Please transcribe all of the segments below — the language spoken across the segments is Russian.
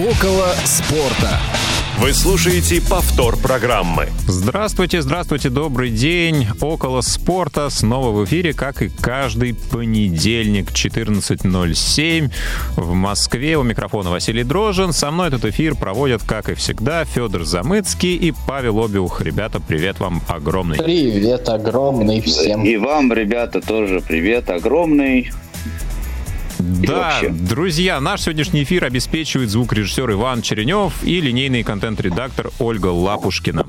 Около спорта. Вы слушаете повтор программы. Здравствуйте, здравствуйте, добрый день. Около спорта снова в эфире, как и каждый понедельник, 14.07 в Москве. У микрофона Василий Дрожин. Со мной этот эфир проводят, как и всегда, Федор Замыцкий и Павел Обиух. Ребята, привет вам огромный. Привет огромный всем. И вам, ребята, тоже привет огромный. Да, друзья, наш сегодняшний эфир обеспечивает звукорежиссер Иван Черенев и линейный контент-редактор Ольга Лапушкина.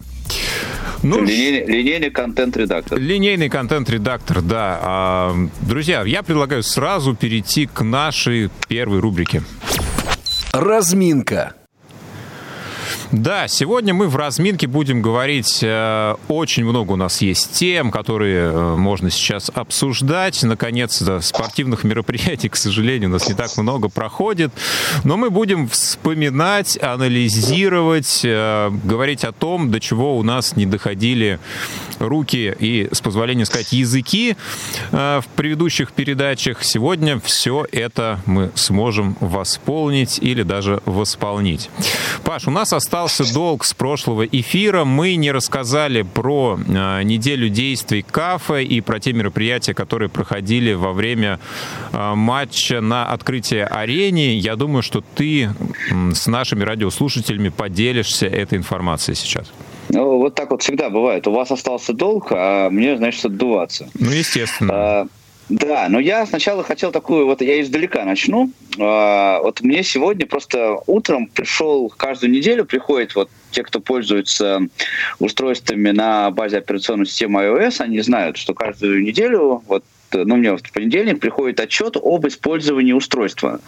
Ну, линейный, линейный контент-редактор. Линейный контент-редактор, да. А, друзья, я предлагаю сразу перейти к нашей первой рубрике. Разминка. Да, сегодня мы в разминке будем говорить, э, очень много у нас есть тем, которые э, можно сейчас обсуждать. Наконец-то спортивных мероприятий, к сожалению, у нас не так много проходит. Но мы будем вспоминать, анализировать, э, говорить о том, до чего у нас не доходили руки и, с позволения сказать, языки в предыдущих передачах. Сегодня все это мы сможем восполнить или даже восполнить. Паш, у нас осталось остался долг с прошлого эфира. Мы не рассказали про э, неделю действий КАФа и про те мероприятия, которые проходили во время э, матча на открытии арене. Я думаю, что ты с нашими радиослушателями поделишься этой информацией сейчас. Ну, вот так вот всегда бывает. У вас остался долг, а мне, значит, отдуваться. Ну, естественно. А, да, но я сначала хотел такую, вот я издалека начну. А, вот мне сегодня просто утром пришел, каждую неделю приходит вот те, кто пользуется устройствами на базе операционной системы iOS, они знают, что каждую неделю вот ну, мне в понедельник приходит отчет об использовании устройства.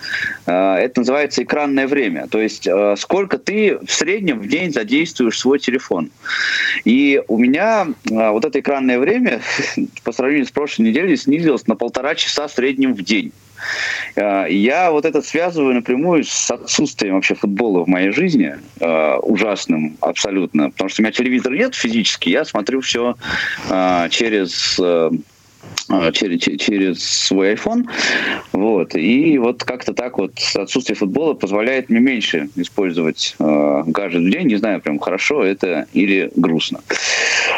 А, это называется экранное время. То есть а, сколько ты в среднем в день задействуешь свой телефон. И у меня вот это экранное время по сравнению с прошлой неделей снизилось на полтора часа в среднем в день. Я вот это связываю напрямую с отсутствием вообще футбола в моей жизни, ужасным абсолютно, потому что у меня телевизора нет физически, я смотрю все через через, через свой iPhone. Вот. И вот как-то так вот отсутствие футбола позволяет мне меньше использовать э, гаджет в день. Не знаю, прям хорошо это или грустно.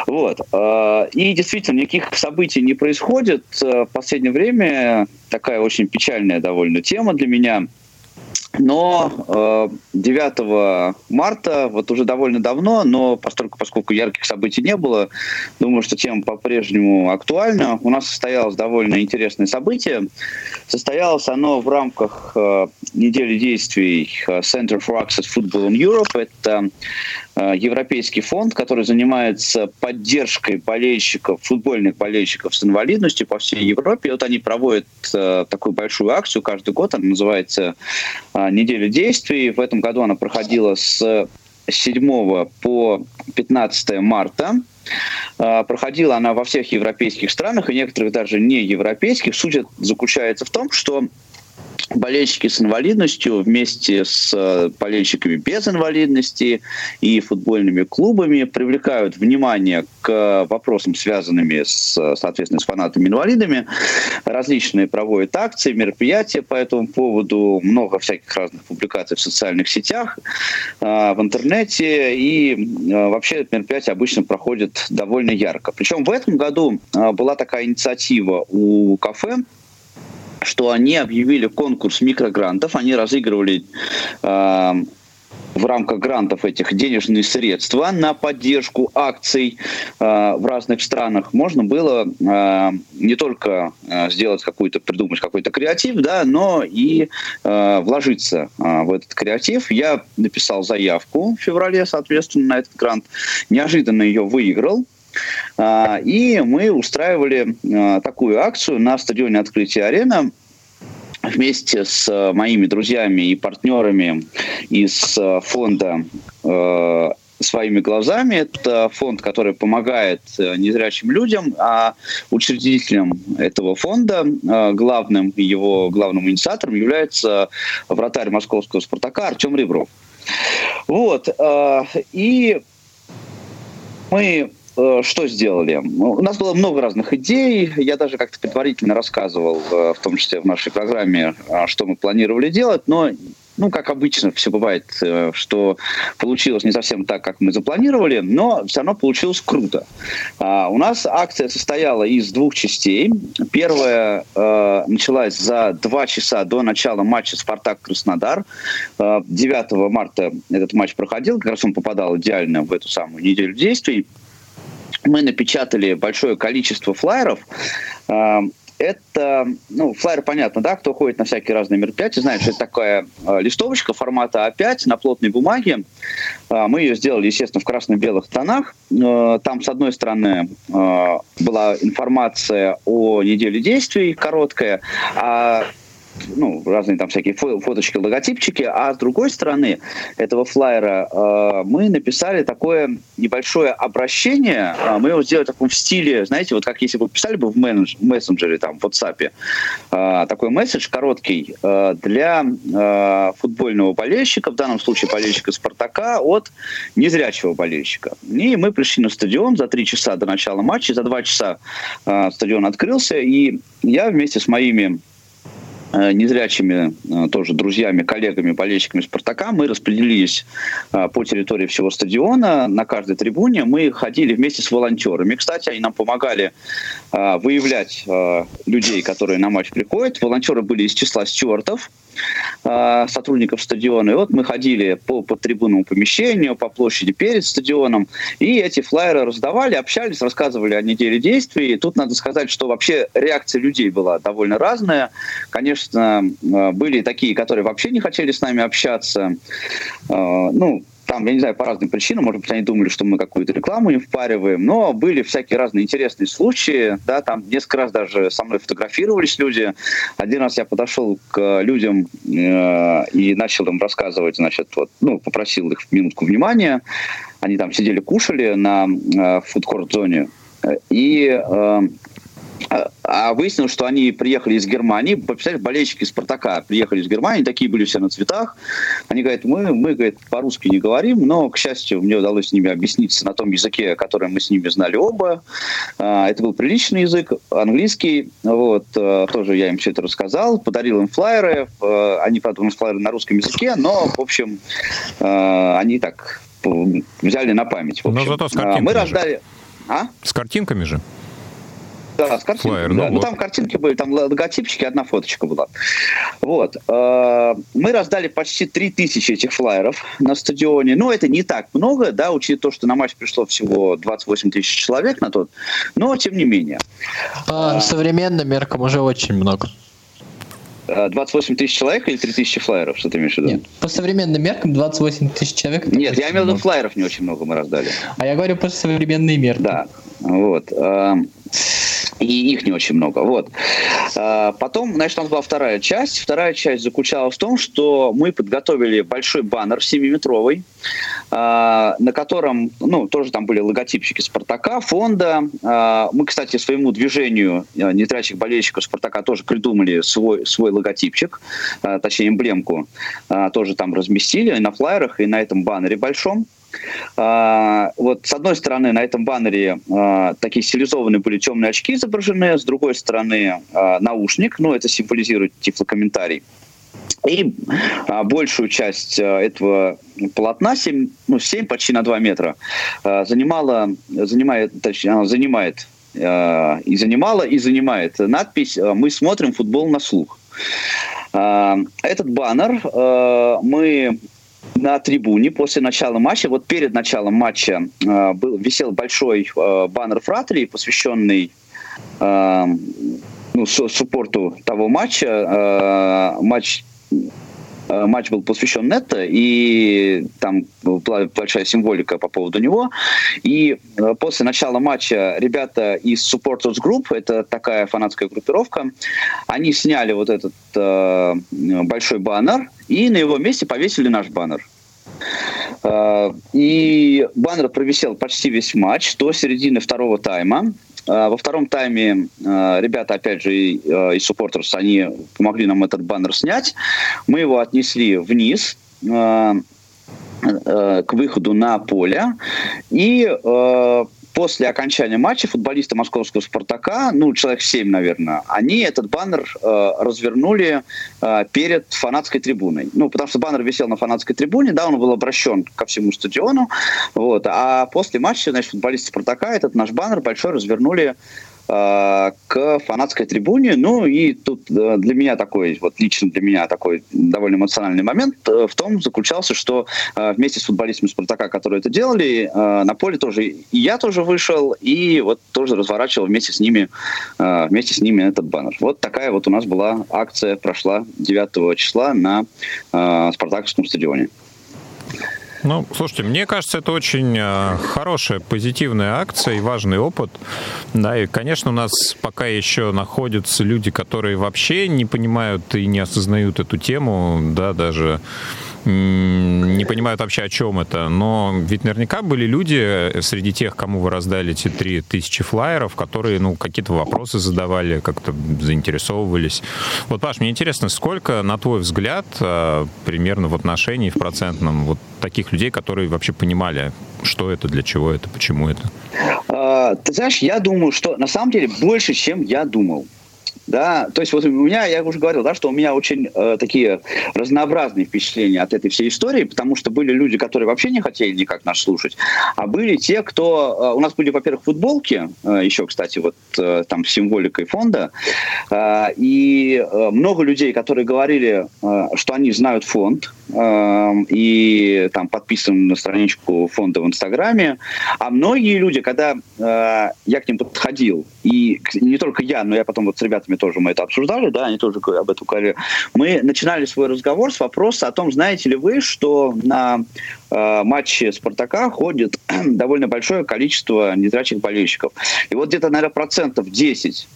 Вот. Э, и действительно, никаких событий не происходит. В последнее время такая очень печальная довольно тема для меня – но 9 э, марта, вот уже довольно давно, но поскольку, поскольку ярких событий не было, думаю, что тема по-прежнему актуальна. У нас состоялось довольно интересное событие. Состоялось оно в рамках э, недели действий э, Center for Access Football in Europe. Это Э, европейский фонд, который занимается поддержкой болельщиков, футбольных болельщиков с инвалидностью по всей Европе. И вот они проводят э, такую большую акцию каждый год, она называется «Неделя действий». В этом году она проходила с 7 по 15 марта. Проходила она во всех европейских странах и некоторых даже не европейских. Суть заключается в том, что болельщики с инвалидностью вместе с э, болельщиками без инвалидности и футбольными клубами привлекают внимание к вопросам, связанными с, соответственно, с фанатами-инвалидами. Различные проводят акции, мероприятия по этому поводу, много всяких разных публикаций в социальных сетях, э, в интернете. И э, вообще это мероприятие обычно проходит довольно ярко. Причем в этом году была такая инициатива у кафе, что они объявили конкурс микрогрантов, они разыгрывали э, в рамках грантов этих денежные средства на поддержку акций э, в разных странах. Можно было э, не только э, сделать какую-то, придумать какой-то креатив, да, но и э, вложиться э, в этот креатив. Я написал заявку в феврале, соответственно, на этот грант. Неожиданно ее выиграл. А, и мы устраивали а, такую акцию на стадионе открытия арена вместе с а, моими друзьями и партнерами из фонда своими глазами. Это фонд, который помогает незрячим людям, а учредителем этого фонда, главным его главным инициатором является вратарь московского «Спартака» Артем Ребров. Вот. И мы что сделали? Ну, у нас было много разных идей. Я даже как-то предварительно рассказывал, э, в том числе в нашей программе, э, что мы планировали делать, но ну, как обычно все бывает, э, что получилось не совсем так, как мы запланировали, но все равно получилось круто. А, у нас акция состояла из двух частей. Первая э, началась за два часа до начала матча «Спартак-Краснодар». 9 э, марта этот матч проходил, как раз он попадал идеально в эту самую неделю действий. Мы напечатали большое количество флайеров, это, ну, флайер понятно, да, кто ходит на всякие разные мероприятия, знает, что это такая э, листовочка формата А5 на плотной бумаге. Э, мы ее сделали, естественно, в красно-белых тонах. Там, с одной стороны, была информация о неделе действий короткая, а ну, разные там всякие фоточки, логотипчики, а с другой стороны этого флайера э, мы написали такое небольшое обращение, э, мы его сделали в стиле, знаете, вот как если бы писали бы в мессенджере, там, в WhatsApp, э, такой месседж короткий э, для э, футбольного болельщика, в данном случае болельщика «Спартака», от незрячего болельщика. И мы пришли на стадион за три часа до начала матча, за два часа э, стадион открылся, и я вместе с моими незрячими э, тоже друзьями, коллегами, болельщиками «Спартака». Мы распределились э, по территории всего стадиона на каждой трибуне. Мы ходили вместе с волонтерами. Кстати, они нам помогали выявлять людей, которые на матч приходят. Волонтеры были из числа стюартов, сотрудников стадиона. И вот мы ходили по, по трибунному помещению, по площади перед стадионом, и эти флайеры раздавали, общались, рассказывали о неделе действий. И тут надо сказать, что вообще реакция людей была довольно разная. Конечно, э, были такие, которые вообще не хотели с нами общаться. Э, ну, там, я не знаю, по разным причинам, может быть, они думали, что мы какую-то рекламу им впариваем, но были всякие разные интересные случаи, да, там несколько раз даже со мной фотографировались люди. Один раз я подошел к людям э, и начал им рассказывать, значит, вот, ну, попросил их минутку внимания, они там сидели, кушали на э, фудкорт-зоне, и э, а, а выяснилось, что они приехали из Германии, представляете, болельщики Спартака приехали из Германии, такие были все на цветах. Они говорят, мы, мы говорит, по-русски не говорим, но, к счастью, мне удалось с ними объясниться на том языке, который мы с ними знали оба. А, это был приличный язык, английский. Вот, а, тоже я им все это рассказал, подарил им флайеры. Они, правда, у нас флайеры на русском языке, но, в общем, они так взяли на память. Но зато с картинками Мы раздали... А? С картинками же. Да, с картинками. Флайер, ну, да. Вот. ну там картинки были, там логотипчики, одна фоточка была. Вот. Э, мы раздали почти 3000 этих флайеров на стадионе. Ну, это не так много, да, учитывая то, что на матч пришло всего 28 тысяч человек на тот, но тем не менее. По а, современным меркам уже очень много. 28 тысяч человек или 3 тысячи флайеров, что ты имеешь в виду? Нет, по современным меркам 28 тысяч человек. Нет, я имел в виду флайеров не очень много мы раздали. А я говорю про современные мерки. Да, вот и их не очень много. Вот. А, потом, значит, у нас была вторая часть. Вторая часть заключалась в том, что мы подготовили большой баннер 7-метровый, а, на котором, ну, тоже там были логотипчики Спартака, фонда. А, мы, кстати, своему движению незрячих болельщиков Спартака тоже придумали свой, свой логотипчик, точнее, эмблемку, тоже там разместили и на флайерах, и на этом баннере большом. А, вот с одной стороны на этом баннере а, такие стилизованные были темные очки изображены, с другой стороны а, наушник, ну это символизирует тифлокомментарий. И а, большую часть а, этого полотна, 7, ну, 7 почти на 2 метра, а, занимала, занимает, точнее, занимает а, и занимала, и занимает надпись «Мы смотрим футбол на слух». Этот баннер мы на трибуне после начала матча, вот перед началом матча э, был, висел большой э, баннер фратри, посвященный э, ну, суппорту того матча. Э, матч э, матч был посвящен Нетто, и там была большая символика по поводу него. И э, после начала матча ребята из Supporters Group, это такая фанатская группировка, они сняли вот этот э, большой баннер, и на его месте повесили наш баннер. Э, и баннер провисел почти весь матч до середины второго тайма. Э, во втором тайме э, ребята, опять же, из суппортерс, они помогли нам этот баннер снять. Мы его отнесли вниз к выходу на поле. И после окончания матча футболисты московского «Спартака», ну, человек 7, наверное, они этот баннер э, развернули э, перед фанатской трибуной. Ну, потому что баннер висел на фанатской трибуне, да, он был обращен ко всему стадиону, вот, а после матча, значит, футболисты «Спартака» этот наш баннер большой развернули к фанатской трибуне. Ну и тут э, для меня такой, вот лично для меня такой довольно эмоциональный момент э, в том заключался, что вместе с футболистами «Спартака», которые это делали, на поле тоже и я тоже вышел, и вот тоже разворачивал вместе с ними, вместе с ними этот баннер. Вот такая вот у нас была акция, прошла 9 числа на Спартаковском стадионе. Ну, слушайте, мне кажется, это очень э, хорошая, позитивная акция и важный опыт. Да, и, конечно, у нас пока еще находятся люди, которые вообще не понимают и не осознают эту тему, да, даже не понимают вообще, о чем это. Но ведь наверняка были люди э, среди тех, кому вы раздали эти три тысячи флайеров, которые, ну, какие-то вопросы задавали, как-то заинтересовывались. Вот, Паш, мне интересно, сколько, на твой взгляд, э, примерно в отношении, в процентном, вот таких людей, которые вообще понимали, что это, для чего это, почему это? А, ты знаешь, я думаю, что на самом деле больше, чем я думал да, то есть вот у меня, я уже говорил, да, что у меня очень э, такие разнообразные впечатления от этой всей истории, потому что были люди, которые вообще не хотели никак нас слушать, а были те, кто... Э, у нас были, во-первых, футболки, э, еще, кстати, вот э, там с символикой фонда, э, и э, много людей, которые говорили, э, что они знают фонд, э, и там подписаны на страничку фонда в Инстаграме, а многие люди, когда э, я к ним подходил, и не только я, но я потом вот с ребятами ребятами тоже мы это обсуждали, да, они тоже об этом говорили. Мы начинали свой разговор с вопроса о том, знаете ли вы, что на э, матче Спартака ходит довольно большое количество незрячих болельщиков. И вот где-то, наверное, процентов 10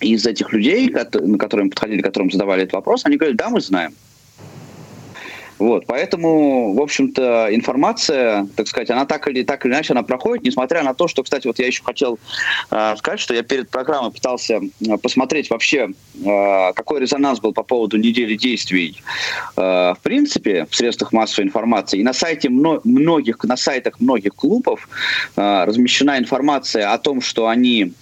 из этих людей, на которым подходили, которым задавали этот вопрос, они говорили, да, мы знаем. Вот, поэтому, в общем-то, информация, так сказать, она так или, так или иначе она проходит, несмотря на то, что, кстати, вот я еще хотел э, сказать, что я перед программой пытался э, посмотреть вообще, э, какой резонанс был по поводу недели действий э, в принципе в средствах массовой информации. И на сайте мно- многих, на сайтах многих клубов э, размещена информация о том, что они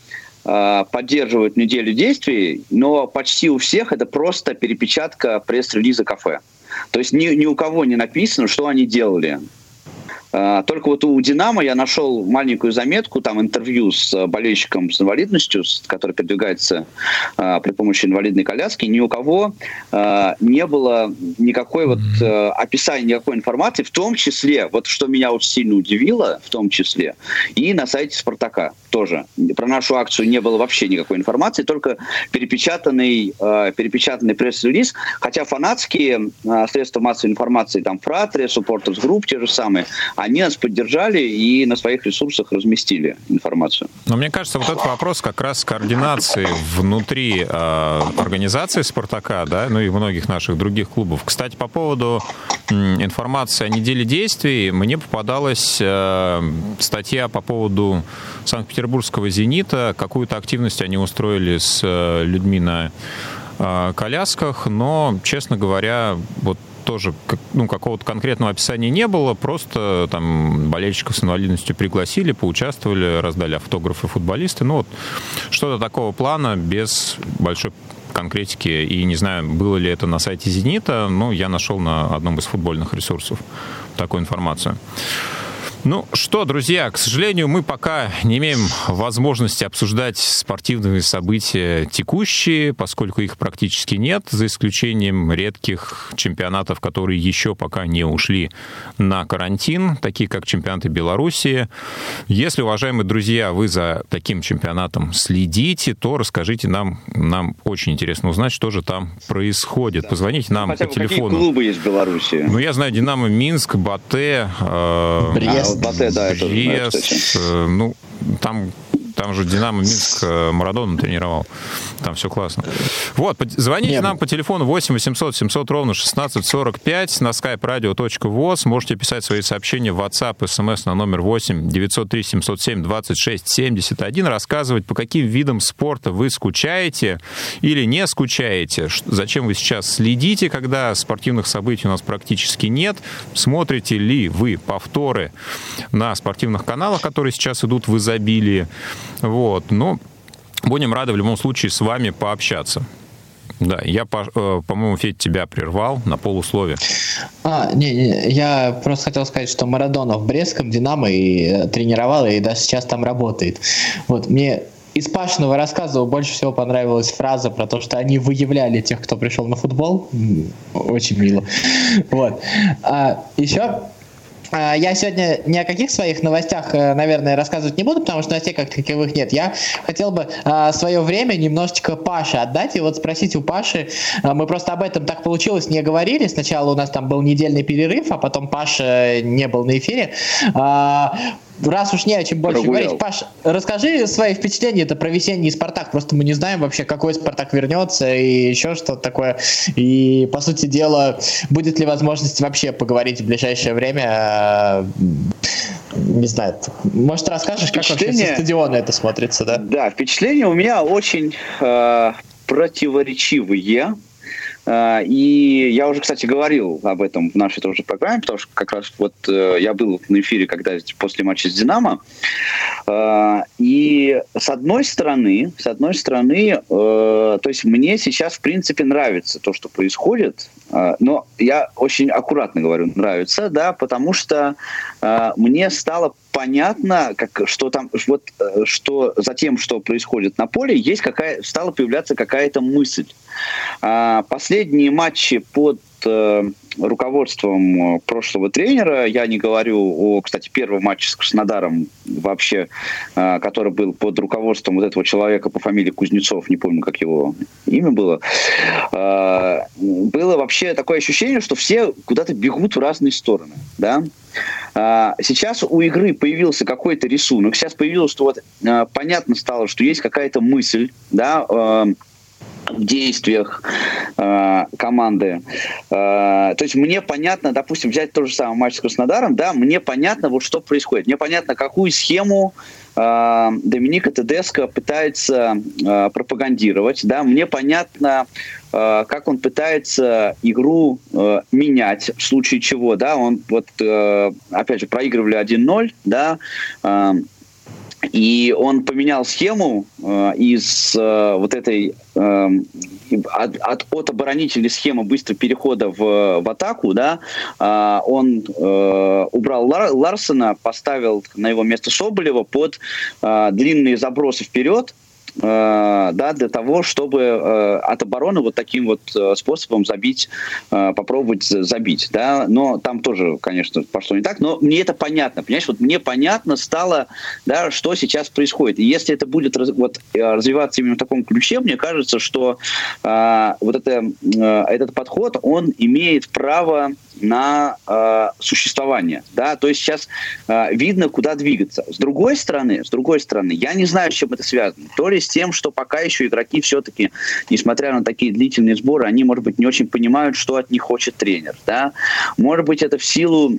поддерживают неделю действий, но почти у всех это просто перепечатка пресс-релиза кафе. То есть ни, ни у кого не написано, что они делали. А, только вот у «Динамо» я нашел маленькую заметку, там интервью с э, болельщиком с инвалидностью, который передвигается а, при помощи инвалидной коляски. Ни у кого а, не было никакой вот а, описания, никакой информации, в том числе, вот что меня очень сильно удивило, в том числе, и на сайте «Спартака» тоже. Про нашу акцию не было вообще никакой информации, только перепечатанный, э, перепечатанный пресс-релиз, хотя фанатские э, средства массовой информации, там Фратри, Supporters Group те же самые, они нас поддержали и на своих ресурсах разместили информацию. Но мне кажется, вот этот вопрос как раз координации внутри э, организации «Спартака», да, ну и многих наших других клубов. Кстати, по поводу информации о неделе действий, мне попадалась э, статья по поводу Санкт-Петербургского «Зенита». Какую-то активность они устроили с э, людьми на колясках, но, честно говоря, вот тоже ну, какого-то конкретного описания не было, просто там болельщиков с инвалидностью пригласили, поучаствовали, раздали автографы футболисты. Ну вот что-то такого плана без большой конкретики. И не знаю, было ли это на сайте «Зенита», но я нашел на одном из футбольных ресурсов такую информацию. Ну что, друзья, к сожалению, мы пока не имеем возможности обсуждать спортивные события текущие, поскольку их практически нет, за исключением редких чемпионатов, которые еще пока не ушли на карантин, такие как чемпионаты Белоруссии. Если, уважаемые друзья, вы за таким чемпионатом следите, то расскажите нам, нам очень интересно узнать, что же там происходит. Позвоните нам Хотя по телефону. Какие клубы есть в Беларуси? Ну, я знаю, Динамо Минск, Батэ, э, Брест, Батэ, да, это Брест, э, ну, там Там же Динамо Минск э, Марадона тренировал. Там все классно. Вот, звоните Нет. нам по телефону 8 800 700 ровно 1645 на skype radio.voz. Можете писать свои сообщения в WhatsApp, смс на номер 8 903 707 26 71. Рассказывать, по каким видам спорта вы скучаете или не скучаете. Зачем вы сейчас следите, когда спортивных событий у нас практически нет. Смотрите ли вы повторы на спортивных каналах, которые сейчас идут в изобилии. Вот. Но будем рады в любом случае с вами пообщаться. Да, я, э, по-моему, Федь, тебя прервал на полусловие. А, не, не, я просто хотел сказать, что Марадона в Брестском Динамо и э, тренировал, и даже сейчас там работает. Вот, мне из Пашиного рассказа больше всего понравилась фраза про то, что они выявляли тех, кто пришел на футбол. Очень мило. Вот. А еще я сегодня ни о каких своих новостях, э, наверное, рассказывать не буду, потому что новостей как таковых нет. Я хотел бы а, свое время немножечко Паше отдать и вот спросить у Паши. А, мы просто об этом так получилось, не говорили. Сначала у нас там был недельный перерыв, а потом Паша не был на эфире раз уж не о чем больше Прогулял. говорить, Паш, расскажи свои впечатления это про весенний Спартак. Просто мы не знаем вообще, какой Спартак вернется и еще что-то такое. И, по сути дела, будет ли возможность вообще поговорить в ближайшее время? Не знаю. Может, расскажешь, как вообще со стадиона это смотрится, да? Да, впечатления у меня очень э, противоречивые. А, и я уже, кстати, говорил об этом в нашей тоже программе, потому что как раз вот э, я был на эфире, когда после матча с «Динамо». А, и с одной стороны, с одной стороны, э, то есть мне сейчас, в принципе, нравится то, что происходит, а, но я очень аккуратно говорю, нравится, да, потому что мне стало понятно, как, что там, вот, э, что за тем, что происходит на поле, есть какая, стала появляться какая-то мысль. А, последние матчи под руководством э, прошлого тренера. Я не говорю о, кстати, первом матче с Краснодаром вообще, э, который был под руководством вот этого человека по фамилии Кузнецов, не помню, как его имя было. Э, было вообще такое ощущение, что все куда-то бегут в разные стороны. Да? Сейчас у игры появился какой-то рисунок, сейчас появилось, что вот понятно стало, что есть какая-то мысль, да, действиях э, команды. Э, то есть мне понятно, допустим, взять тот же самый матч с Краснодаром, да, мне понятно, вот что происходит. Мне понятно, какую схему э, Доминика Тедеско пытается э, пропагандировать, да, мне понятно, э, как он пытается игру э, менять, в случае чего, да, он вот, э, опять же, проигрывали 1-0, да, э, и он поменял схему э, из э, вот этой э, от, от, от оборонительной схемы быстрого перехода в, в атаку, да, э, он э, убрал Лар, Ларсена, поставил на его место Соболева под э, длинные забросы вперед, да, для того, чтобы э, от обороны вот таким вот э, способом забить, попробовать забить, да, но там тоже, конечно, пошло не так, но мне это понятно, понимаешь, вот мне понятно стало, да, что сейчас происходит, и если это будет вот развиваться именно в таком ключе, мне кажется, что вот это, этот подход, он имеет право на э, существование, да, то есть сейчас э, видно, куда двигаться. С другой стороны, с другой стороны, я не знаю, с чем это связано. То ли с тем, что пока еще игроки все-таки, несмотря на такие длительные сборы, они, может быть, не очень понимают, что от них хочет тренер, да. Может быть, это в силу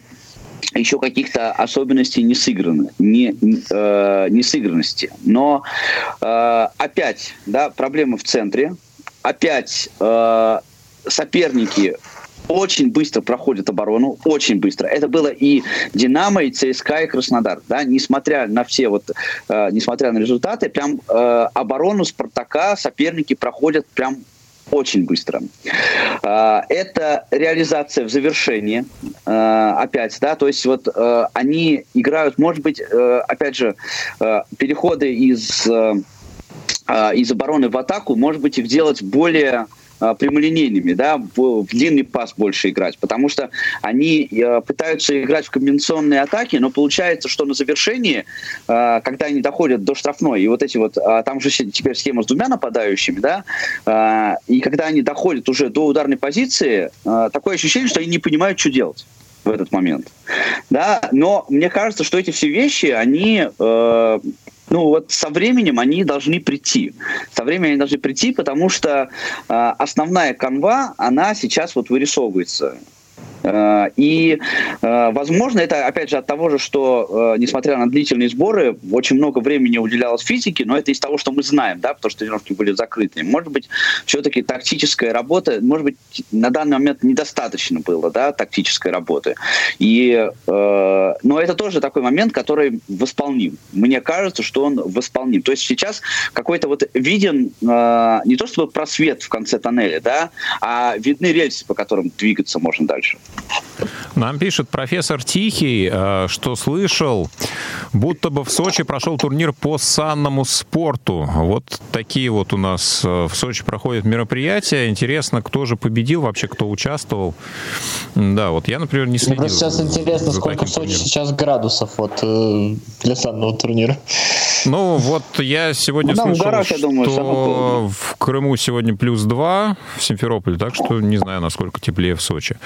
еще каких-то особенностей не сыграны, не, э, не сыгранности. Но э, опять, да, проблема в центре, опять э, соперники очень быстро проходят оборону, очень быстро. Это было и Динамо, и ЦСКА, и Краснодар. Да? Несмотря на все вот, э, несмотря на результаты, прям э, оборону Спартака соперники проходят прям очень быстро. Э, это реализация в завершении, э, опять, да, то есть вот э, они играют, может быть, опять же, переходы из из обороны в атаку, может быть, их делать более прямолинейными, да, в, в длинный пас больше играть, потому что они э, пытаются играть в комбинационные атаки, но получается, что на завершении, э, когда они доходят до штрафной, и вот эти вот, э, там же теперь схема с двумя нападающими, да, э, и когда они доходят уже до ударной позиции, э, такое ощущение, что они не понимают, что делать в этот момент. Да, но мне кажется, что эти все вещи, они э, ну вот со временем они должны прийти. Со временем они должны прийти, потому что э, основная канва, она сейчас вот вырисовывается. Э, и, э, возможно, это, опять же, от того же, что, э, несмотря на длительные сборы, очень много времени уделялось физике, но это из того, что мы знаем, да, потому что тренировки были закрыты. Может быть, все-таки тактическая работа, может быть, на данный момент недостаточно было, да, тактической работы. И, но это тоже такой момент, который восполним. Мне кажется, что он восполним. То есть сейчас какой-то вот виден не то чтобы просвет в конце тоннеля, да, а видны рельсы, по которым двигаться можно дальше. Нам пишет профессор Тихий, э, что слышал, будто бы в Сочи прошел турнир по санному спорту. Вот такие вот у нас э, в Сочи проходят мероприятия. Интересно, кто же победил, вообще кто участвовал. Да, вот я, например, не следил. Просто сейчас интересно, сколько в Сочи турниром. сейчас градусов вот, э, для санного турнира. Ну, вот я сегодня ну, слышал, горах, что думаю, в Крыму сегодня плюс 2 в Симферополе, так что не знаю, насколько теплее в Сочи.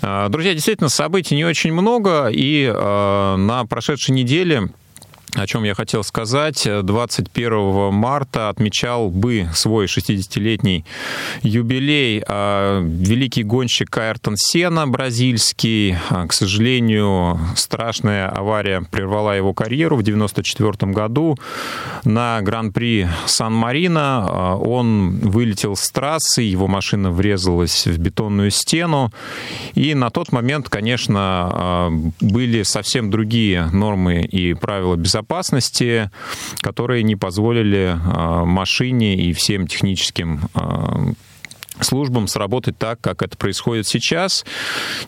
А, друзья, действительно, событий не очень много, и а, на прошедшей неделе о чем я хотел сказать. 21 марта отмечал бы свой 60-летний юбилей а, великий гонщик Кайртон Сена, бразильский. А, к сожалению, страшная авария прервала его карьеру в 94 году. На Гран-при Сан-Марино а, он вылетел с трассы, его машина врезалась в бетонную стену. И на тот момент, конечно, были совсем другие нормы и правила безопасности безопасности, которые не позволили а, машине и всем техническим а, службам сработать так, как это происходит сейчас.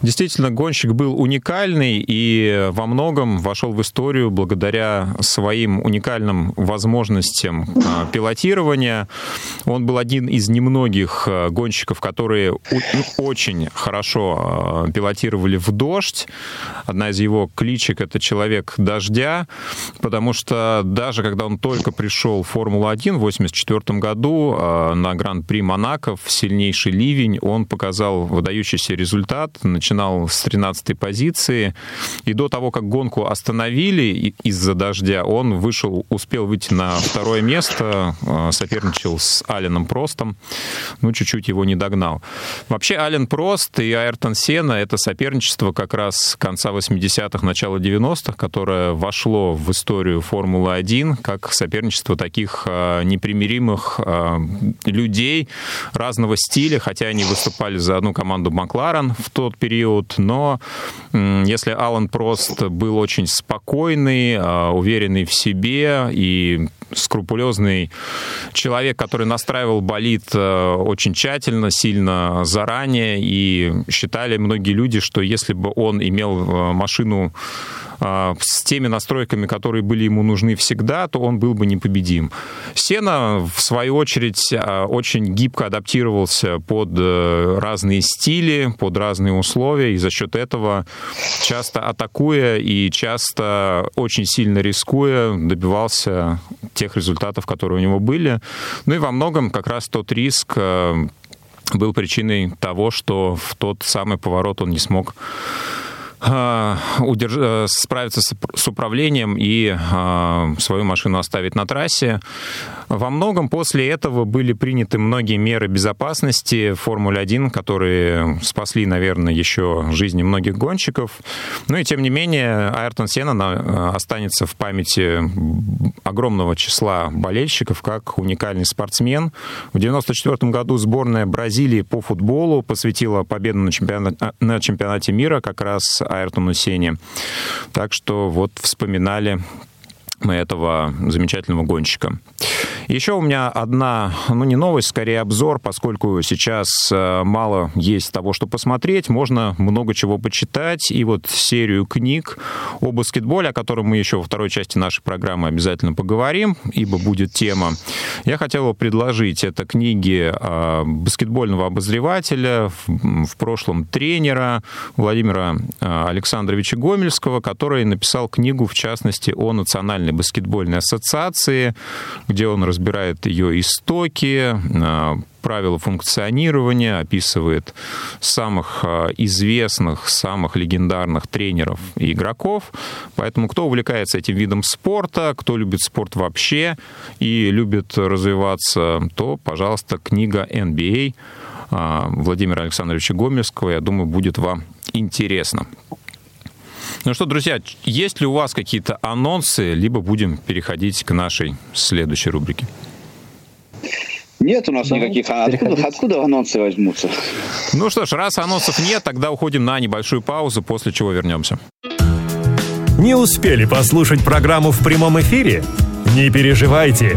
Действительно, гонщик был уникальный и во многом вошел в историю благодаря своим уникальным возможностям а, пилотирования. Он был один из немногих а, гонщиков, которые очень хорошо а, пилотировали в дождь. Одна из его кличек — это «Человек дождя», потому что даже когда он только пришел в Формулу-1 в 1984 году на Гран-при Монако в сильнейшем сильнейший ливень, он показал выдающийся результат, начинал с 13 позиции, и до того, как гонку остановили из-за дождя, он вышел, успел выйти на второе место, э, соперничал с Аленом Простом, ну, чуть-чуть его не догнал. Вообще, Ален Прост и Айртон Сена — это соперничество как раз конца 80-х, начала 90-х, которое вошло в историю Формулы-1 как соперничество таких э, непримиримых э, людей разного стиля, стиле, хотя они выступали за одну команду Макларен в тот период, но если Алан Прост был очень спокойный, а, уверенный в себе и скрупулезный человек, который настраивал болид а, очень тщательно, сильно заранее, и считали многие люди, что если бы он имел а, машину а, с теми настройками, которые были ему нужны всегда, то он был бы непобедим. Сена, в свою очередь, очень гибко адаптировался под э, разные стили, под разные условия, и за счет этого, часто атакуя и часто очень сильно рискуя, добивался тех результатов, которые у него были. Ну и во многом как раз тот риск э, был причиной того, что в тот самый поворот он не смог удерж... Э, справиться с управлением и а, свою машину оставить на трассе. Во многом после этого были приняты многие меры безопасности в Формуле-1, которые спасли, наверное, еще жизни многих гонщиков. Ну и тем не менее, Айртон Сенна э, останется в памяти огромного числа болельщиков как уникальный спортсмен. В 1994 году сборная Бразилии по футболу посвятила победу на чемпионате, на чемпионате мира как раз Айртону Сене. Так что вот вспоминали мы этого замечательного гонщика. Еще у меня одна, ну не новость, скорее обзор, поскольку сейчас э, мало есть того, что посмотреть, можно много чего почитать. И вот серию книг о баскетболе, о котором мы еще во второй части нашей программы обязательно поговорим, ибо будет тема. Я хотел предложить. Это книги э, баскетбольного обозревателя, в прошлом тренера Владимира э, Александровича Гомельского, который написал книгу, в частности, о Национальной баскетбольной ассоциации, где он разбирается разбирает ее истоки, э, правила функционирования, описывает самых э, известных, самых легендарных тренеров и игроков. Поэтому кто увлекается этим видом спорта, кто любит спорт вообще и любит развиваться, то, пожалуйста, книга NBA Владимира Александровича Гомельского, я думаю, будет вам интересно. Ну что, друзья, есть ли у вас какие-то анонсы, либо будем переходить к нашей следующей рубрике? Нет у нас да, никаких. Откуда, откуда анонсы возьмутся? Ну что ж, раз анонсов нет, тогда уходим на небольшую паузу, после чего вернемся. Не успели послушать программу в прямом эфире? Не переживайте.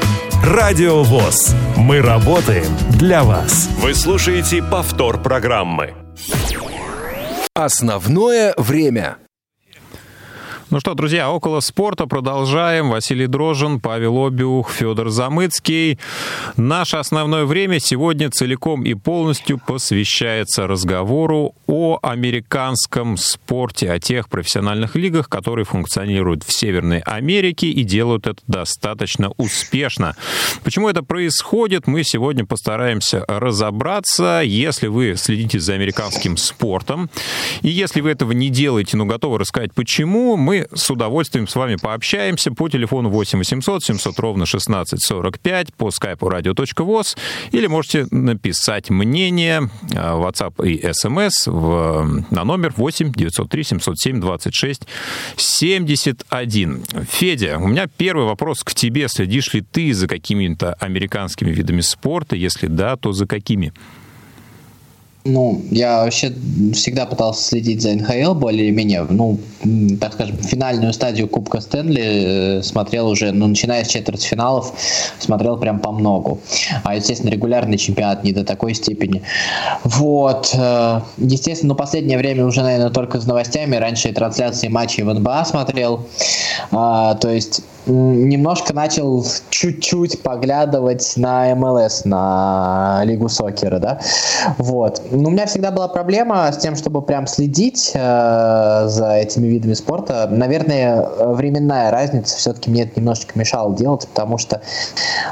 Радио ВОЗ. Мы работаем для вас. Вы слушаете повтор программы. Основное время. Ну что, друзья, около спорта продолжаем. Василий Дрожин, Павел Обиух, Федор Замыцкий. Наше основное время сегодня целиком и полностью посвящается разговору о американском спорте, о тех профессиональных лигах, которые функционируют в Северной Америке и делают это достаточно успешно. Почему это происходит, мы сегодня постараемся разобраться. Если вы следите за американским спортом, и если вы этого не делаете, но готовы рассказать почему, мы с удовольствием с вами пообщаемся по телефону 8 800 700 ровно 16 45 по скайпу radio.voz или можете написать мнение в WhatsApp и SMS в, на номер 8 903 707 26 71. Федя, у меня первый вопрос к тебе. Следишь ли ты за какими-то американскими видами спорта? Если да, то за какими? Ну, я вообще всегда пытался следить за НХЛ более-менее. Ну, так скажем, финальную стадию Кубка Стэнли э, смотрел уже, ну, начиная с четвертьфиналов, смотрел прям по многу. А, естественно, регулярный чемпионат не до такой степени. Вот. Э, естественно, ну, последнее время уже, наверное, только с новостями. Раньше и трансляции матчей в НБА смотрел. А, то есть немножко начал чуть-чуть поглядывать на МЛС, на Лигу Сокера, да, вот. Но у меня всегда была проблема с тем, чтобы прям следить э, за этими видами спорта. Наверное, временная разница все-таки мне это немножечко мешало делать, потому что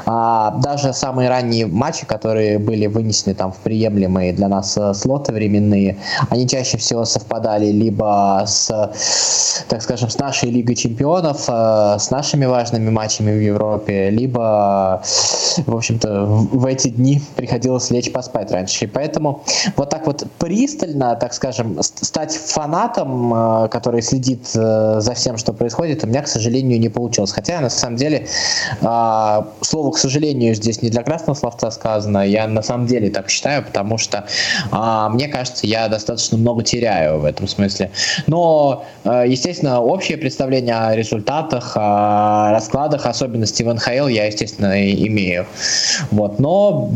э, даже самые ранние матчи, которые были вынесены там в приемлемые для нас э, слоты временные, они чаще всего совпадали либо с, так скажем, с нашей Лигой Чемпионов, э, с нашими самыми важными матчами в Европе, либо, в общем-то, в эти дни приходилось лечь поспать раньше. И поэтому вот так вот пристально, так скажем, стать фанатом, э, который следит э, за всем, что происходит, у меня, к сожалению, не получилось. Хотя, на самом деле, э, слово «к сожалению» здесь не для красного словца сказано, я на самом деле так считаю, потому что мне кажется, я достаточно много теряю в этом смысле. Но, естественно, общее представление о результатах, о раскладах особенностей в НХЛ я, естественно, имею. Вот. Но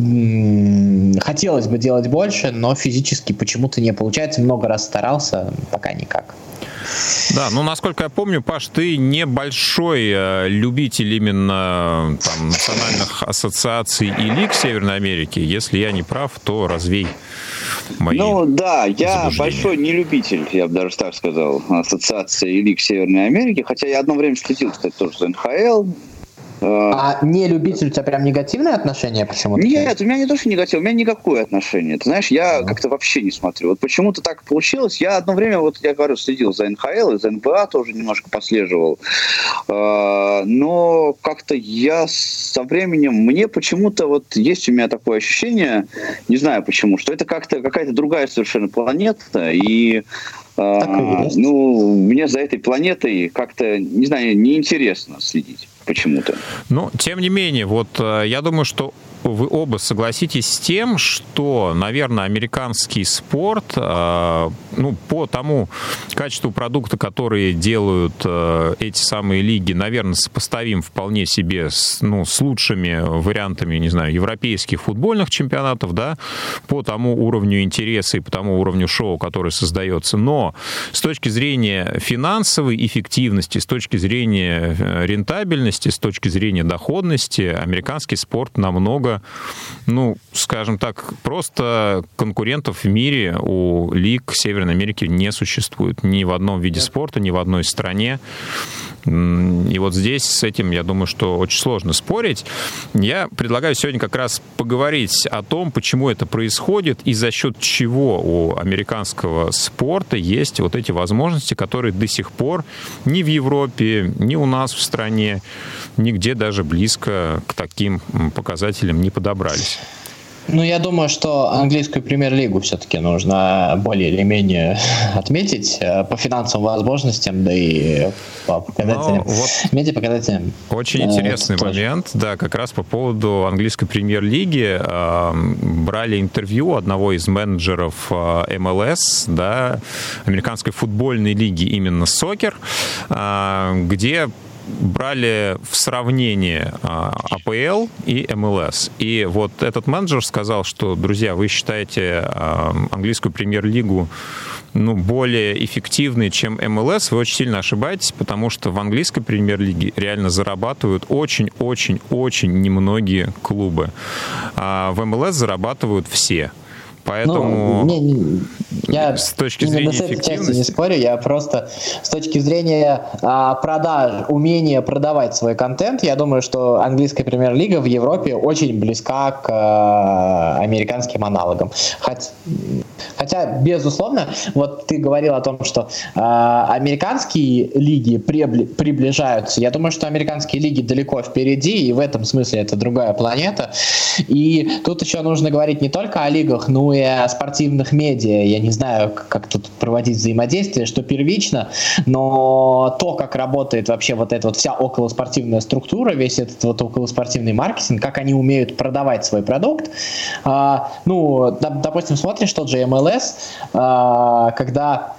хотелось бы делать больше, но физически почему-то не получается. Много раз старался, пока никак. Да, ну, насколько я помню, Паш, ты небольшой э, любитель именно там, национальных ассоциаций и лиг Северной Америки. Если я не прав, то развей мои Ну, да, я большой не любитель, я бы даже так сказал, ассоциации и лиг Северной Америки, хотя я одно время следил, кстати, тоже за НХЛ, а не любитель у тебя прям негативное отношение почему-то? Нет, у меня не то, что негатив, у меня никакое отношение. Ты знаешь, я mm. как-то вообще не смотрю. Вот почему-то так получилось. Я одно время, вот я говорю, следил за НХЛ, и за НБА тоже немножко последовал. А, но как-то я со временем, мне почему-то вот есть у меня такое ощущение, не знаю почему, что это как-то какая-то другая совершенно планета, и А, ну, мне за этой планетой как-то, не знаю, неинтересно следить почему-то. Ну, тем не менее, вот э, я думаю, что вы оба согласитесь с тем, что, наверное, американский спорт, э, ну, по тому качеству продукта, которые делают э, эти самые лиги, наверное, сопоставим вполне себе с, ну, с лучшими вариантами, не знаю, европейских футбольных чемпионатов, да, по тому уровню интереса и по тому уровню шоу, который создается. Но с точки зрения финансовой эффективности, с точки зрения э, рентабельности, с точки зрения доходности, американский спорт намного ну, скажем так, просто конкурентов в мире у лиг Северной Америки не существует ни в одном виде спорта, ни в одной стране. И вот здесь с этим, я думаю, что очень сложно спорить. Я предлагаю сегодня как раз поговорить о том, почему это происходит и за счет чего у американского спорта есть вот эти возможности, которые до сих пор ни в Европе, ни у нас в стране, нигде даже близко к таким показателям не подобрались. Ну, я думаю, что английскую премьер-лигу все-таки нужно более или менее отметить э, по финансовым возможностям, да и по показателям, ну, вот медиапоказателям. Очень э, интересный тоже. момент, да, как раз по поводу английской премьер-лиги. Э, брали интервью одного из менеджеров э, МЛС, да, американской футбольной лиги именно Сокер, э, где брали в сравнение а, АПЛ и МЛС. И вот этот менеджер сказал, что, друзья, вы считаете а, английскую премьер-лигу ну, более эффективной, чем МЛС, вы очень сильно ошибаетесь, потому что в английской премьер-лиге реально зарабатывают очень-очень-очень немногие клубы. А в МЛС зарабатывают все. Поэтому ну, не, я с точки зрения с этой части не спорю, я просто с точки зрения а, продаж, умения продавать свой контент, я думаю, что английская премьер-лига в Европе очень близка к а, американским аналогам. Хоть, хотя, безусловно, вот ты говорил о том, что а, американские лиги прибли, приближаются. Я думаю, что американские лиги далеко впереди, и в этом смысле это другая планета. И тут еще нужно говорить не только о лигах, но и о спортивных медиа. Я не знаю, как тут проводить взаимодействие, что первично, но то, как работает вообще вот эта вот вся околоспортивная структура, весь этот вот околоспортивный маркетинг, как они умеют продавать свой продукт. А, ну, допустим, смотришь тот же MLS, а, когда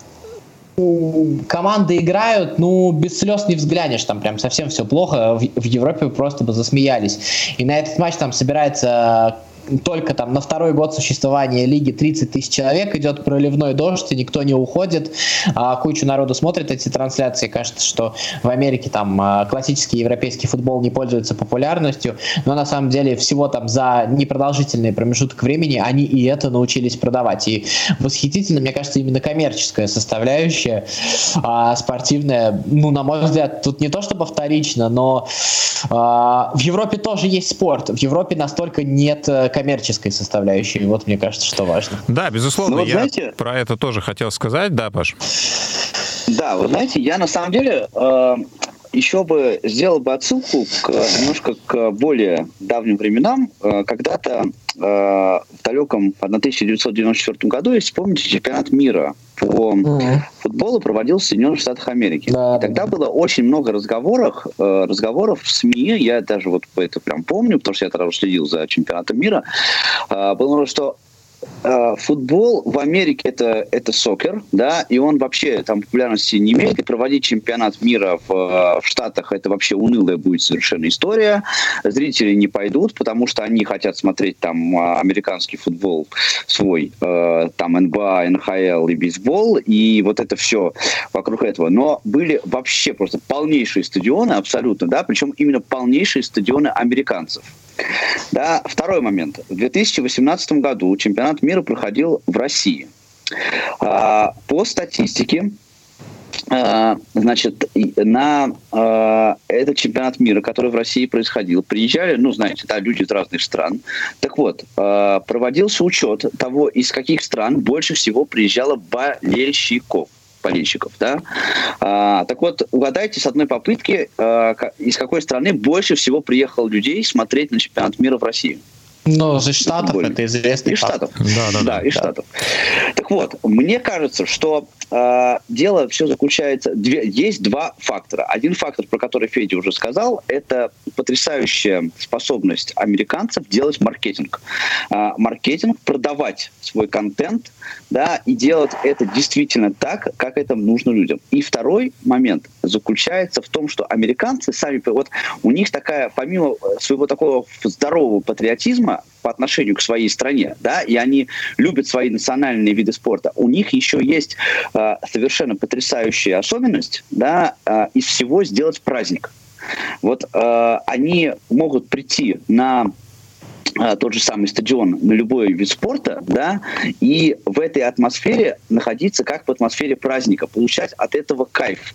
команды играют, ну, без слез не взглянешь, там прям совсем все плохо, в, в Европе просто бы засмеялись. И на этот матч там собирается только там на второй год существования лиги 30 тысяч человек, идет проливной дождь, и никто не уходит, а кучу народу смотрит эти трансляции, кажется, что в Америке там а, классический европейский футбол не пользуется популярностью, но на самом деле всего там за непродолжительный промежуток времени они и это научились продавать, и восхитительно, мне кажется, именно коммерческая составляющая а, спортивная, ну, на мой взгляд, тут не то чтобы вторично, но а, в Европе тоже есть спорт, в Европе настолько нет э, коммерческой составляющей. Вот мне кажется, что важно. Да, безусловно. Ну, вот, я знаете, про это тоже хотел сказать, да, Паш? Да, вы знаете, я на самом деле э, еще бы сделал бы отсылку к, немножко к более давним временам. Э, когда-то э, в далеком 1994 году, если помните, чемпионат мира по mm-hmm. футболу проводился в Соединенных Штатах Америки. Да, и тогда было очень много разговоров, э, разговоров в СМИ, я даже вот это прям помню, потому что я тогда следил за чемпионатом мира, было, что футбол в Америке это, это сокер, да, и он вообще там популярности не имеет, и проводить чемпионат мира в, э, в Штатах это вообще унылая будет совершенно история. Зрители не пойдут, потому что они хотят смотреть там э, американский футбол свой, там НБА, НХЛ и бейсбол, и вот это все вокруг этого. Но были вообще просто полнейшие стадионы, абсолютно, да, причем именно полнейшие стадионы американцев. Да, второй момент. В 2018 году чемпионат мира проходил в России. А, по статистике, а, значит, на а, этот чемпионат мира, который в России происходил, приезжали, ну, знаете, да, люди из разных стран. Так вот, проводился учет того, из каких стран больше всего приезжало болельщиков болельщиков, да. А, так вот, угадайте с одной попытки, а, из какой страны больше всего приехало людей смотреть на чемпионат мира в России? Ну, из Штатов это известный Из Штатов. Да, да, да. из да. Штатов. Так вот, мне кажется, что э, дело все заключается... Две, есть два фактора. Один фактор, про который Федя уже сказал, это потрясающая способность американцев делать маркетинг. Э, маркетинг, продавать свой контент, да, и делать это действительно так, как это нужно людям. И второй момент заключается в том, что американцы сами... Вот у них такая, помимо своего такого здорового патриотизма, по отношению к своей стране, да, и они любят свои национальные виды спорта. У них еще есть э, совершенно потрясающая особенность, да, э, из всего сделать праздник. Вот э, они могут прийти на тот же самый стадион на любой вид спорта, да, и в этой атмосфере находиться как в атмосфере праздника, получать от этого кайф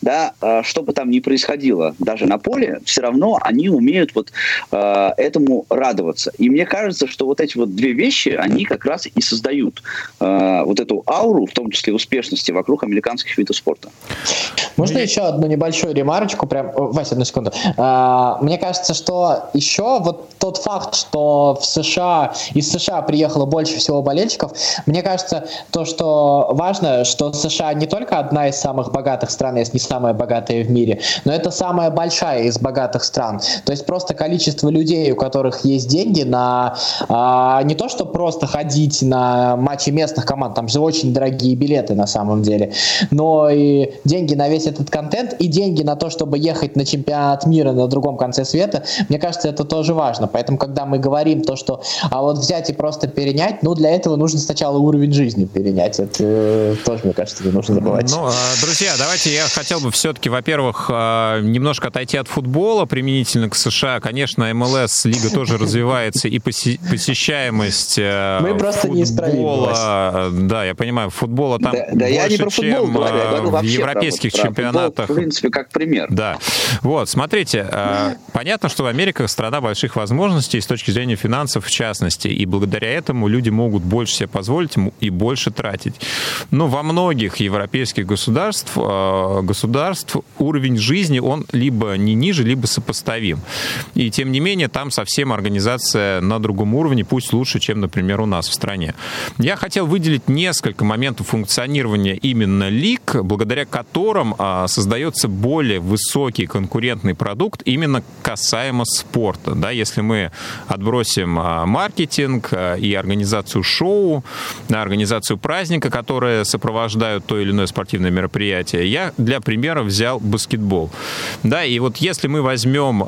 да, а, что бы там ни происходило, даже на поле, все равно они умеют вот э, этому радоваться. И мне кажется, что вот эти вот две вещи, они как раз и создают э, вот эту ауру, в том числе успешности вокруг американских видов спорта. Можно Мне... еще одну небольшую ремарочку? Прям, Вася, одну секунду. Мне кажется, что еще вот тот факт, что в США, из США приехало больше всего болельщиков, мне кажется, то, что важно, что США не только одна из самых богатых стран, если не самая богатая в мире, но это самая большая из богатых стран. То есть просто количество людей, у которых есть деньги на а, не то, что просто ходить на матчи местных команд, там же очень дорогие билеты на самом деле, но и деньги на весь этот контент и деньги на то, чтобы ехать на чемпионат мира на другом конце света, мне кажется, это тоже важно. Поэтому, когда мы говорим то, что а вот взять и просто перенять, ну, для этого нужно сначала уровень жизни перенять. Это тоже, мне кажется, не нужно забывать. Ну, а, друзья, давайте я хотел бы все-таки, во-первых, а, немножко отойти от футбола применительно к США. Конечно, МЛС лига тоже развивается, и посещаемость э, Мы просто футбола, не да, я понимаю, футбола там да, больше, я не про футбол чем говорю, я говорю в европейских про чемпионатах. Футбол, в принципе, как пример. Да. Вот, смотрите, э, понятно, что Америка страна больших возможностей с точки зрения финансов в частности, и благодаря этому люди могут больше себе позволить и больше тратить. Но во многих европейских государств, э, государств уровень жизни, он либо не ниже, либо сопоставим. И тем не менее, там совсем организация на другом уровне, пусть лучше, чем, например, у нас в стране. Я хотел выделить несколько моментов функционирования именно лиг, благодаря которым а, создается более высокий конкурентный продукт именно касаемо спорта. Да, если мы отбросим а, маркетинг а, и организацию шоу, организацию праздника, которые сопровождают то или иное спортивное мероприятие, я для примера взял баскетбол. Да, и вот если мы возьмем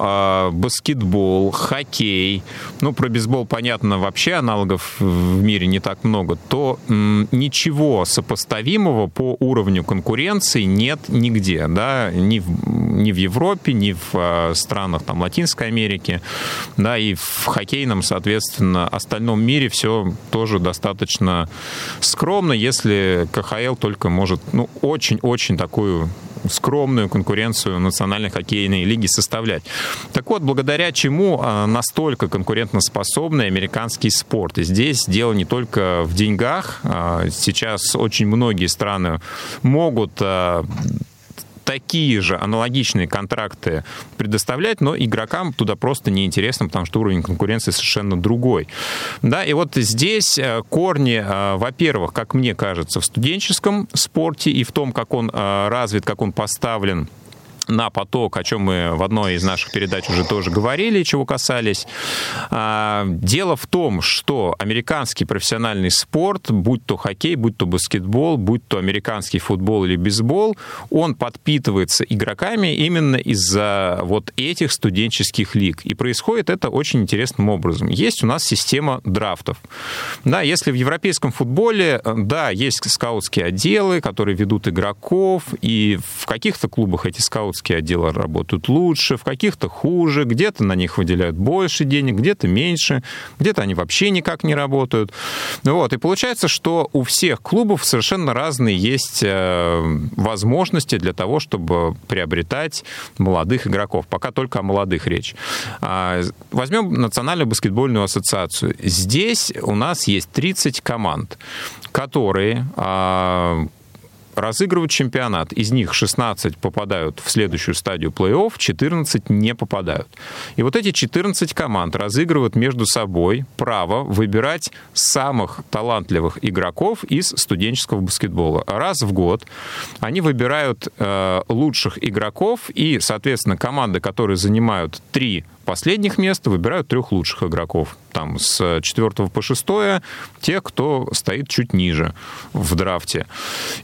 баскетбол, хоккей, ну, про бейсбол, понятно, вообще аналогов в мире не так много, то ничего сопоставимого по уровню конкуренции нет нигде, да, ни в, ни в Европе, ни в э, странах там Латинской Америки, да, и в хоккейном, соответственно, остальном мире все тоже достаточно скромно, если КХЛ только может, ну, очень-очень такую скромную конкуренцию национальной хоккейной лиги составлять. Так вот, благодаря чему а, настолько конкурентоспособный американский спорт. И здесь дело не только в деньгах. А, сейчас очень многие страны могут а, такие же аналогичные контракты предоставлять, но игрокам туда просто неинтересно, потому что уровень конкуренции совершенно другой. Да, и вот здесь э, корни, э, во-первых, как мне кажется, в студенческом спорте и в том, как он э, развит, как он поставлен на поток, о чем мы в одной из наших передач уже тоже говорили, чего касались. А, дело в том, что американский профессиональный спорт, будь то хоккей, будь то баскетбол, будь то американский футбол или бейсбол, он подпитывается игроками именно из-за вот этих студенческих лиг. И происходит это очень интересным образом. Есть у нас система драфтов. Да, если в европейском футболе, да, есть скаутские отделы, которые ведут игроков, и в каких-то клубах эти скауты скаутские отделы работают лучше, в каких-то хуже, где-то на них выделяют больше денег, где-то меньше, где-то они вообще никак не работают. Вот. И получается, что у всех клубов совершенно разные есть э, возможности для того, чтобы приобретать молодых игроков. Пока только о молодых речь. А, возьмем Национальную баскетбольную ассоциацию. Здесь у нас есть 30 команд, которые а, разыгрывают чемпионат. Из них 16 попадают в следующую стадию плей-офф, 14 не попадают. И вот эти 14 команд разыгрывают между собой право выбирать самых талантливых игроков из студенческого баскетбола. Раз в год они выбирают э, лучших игроков, и, соответственно, команды, которые занимают три последних места выбирают трех лучших игроков. Там с четвертого по шестое те, кто стоит чуть ниже в драфте.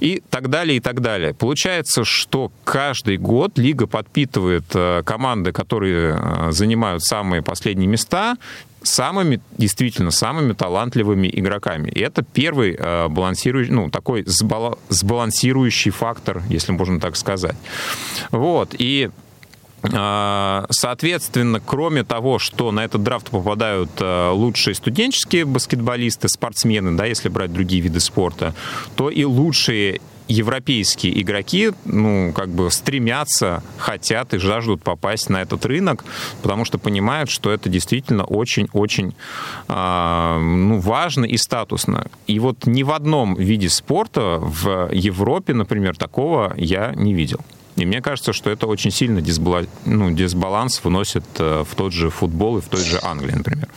И так далее, и так далее. Получается, что каждый год лига подпитывает э, команды, которые э, занимают самые последние места, самыми, действительно, самыми талантливыми игроками. И это первый э, балансирующий, ну, такой сбалансирующий фактор, если можно так сказать. Вот. И Соответственно, кроме того, что на этот драфт попадают э, лучшие студенческие баскетболисты, спортсмены, да, если брать другие виды спорта, то и лучшие европейские игроки, ну, как бы стремятся, хотят и жаждут попасть на этот рынок, потому что понимают, что это действительно очень-очень э, ну, важно и статусно. И вот ни в одном виде спорта в Европе, например, такого я не видел. И мне кажется, что это очень сильно дисбала... ну, дисбаланс выносит э, в тот же футбол и в той же Англии, например.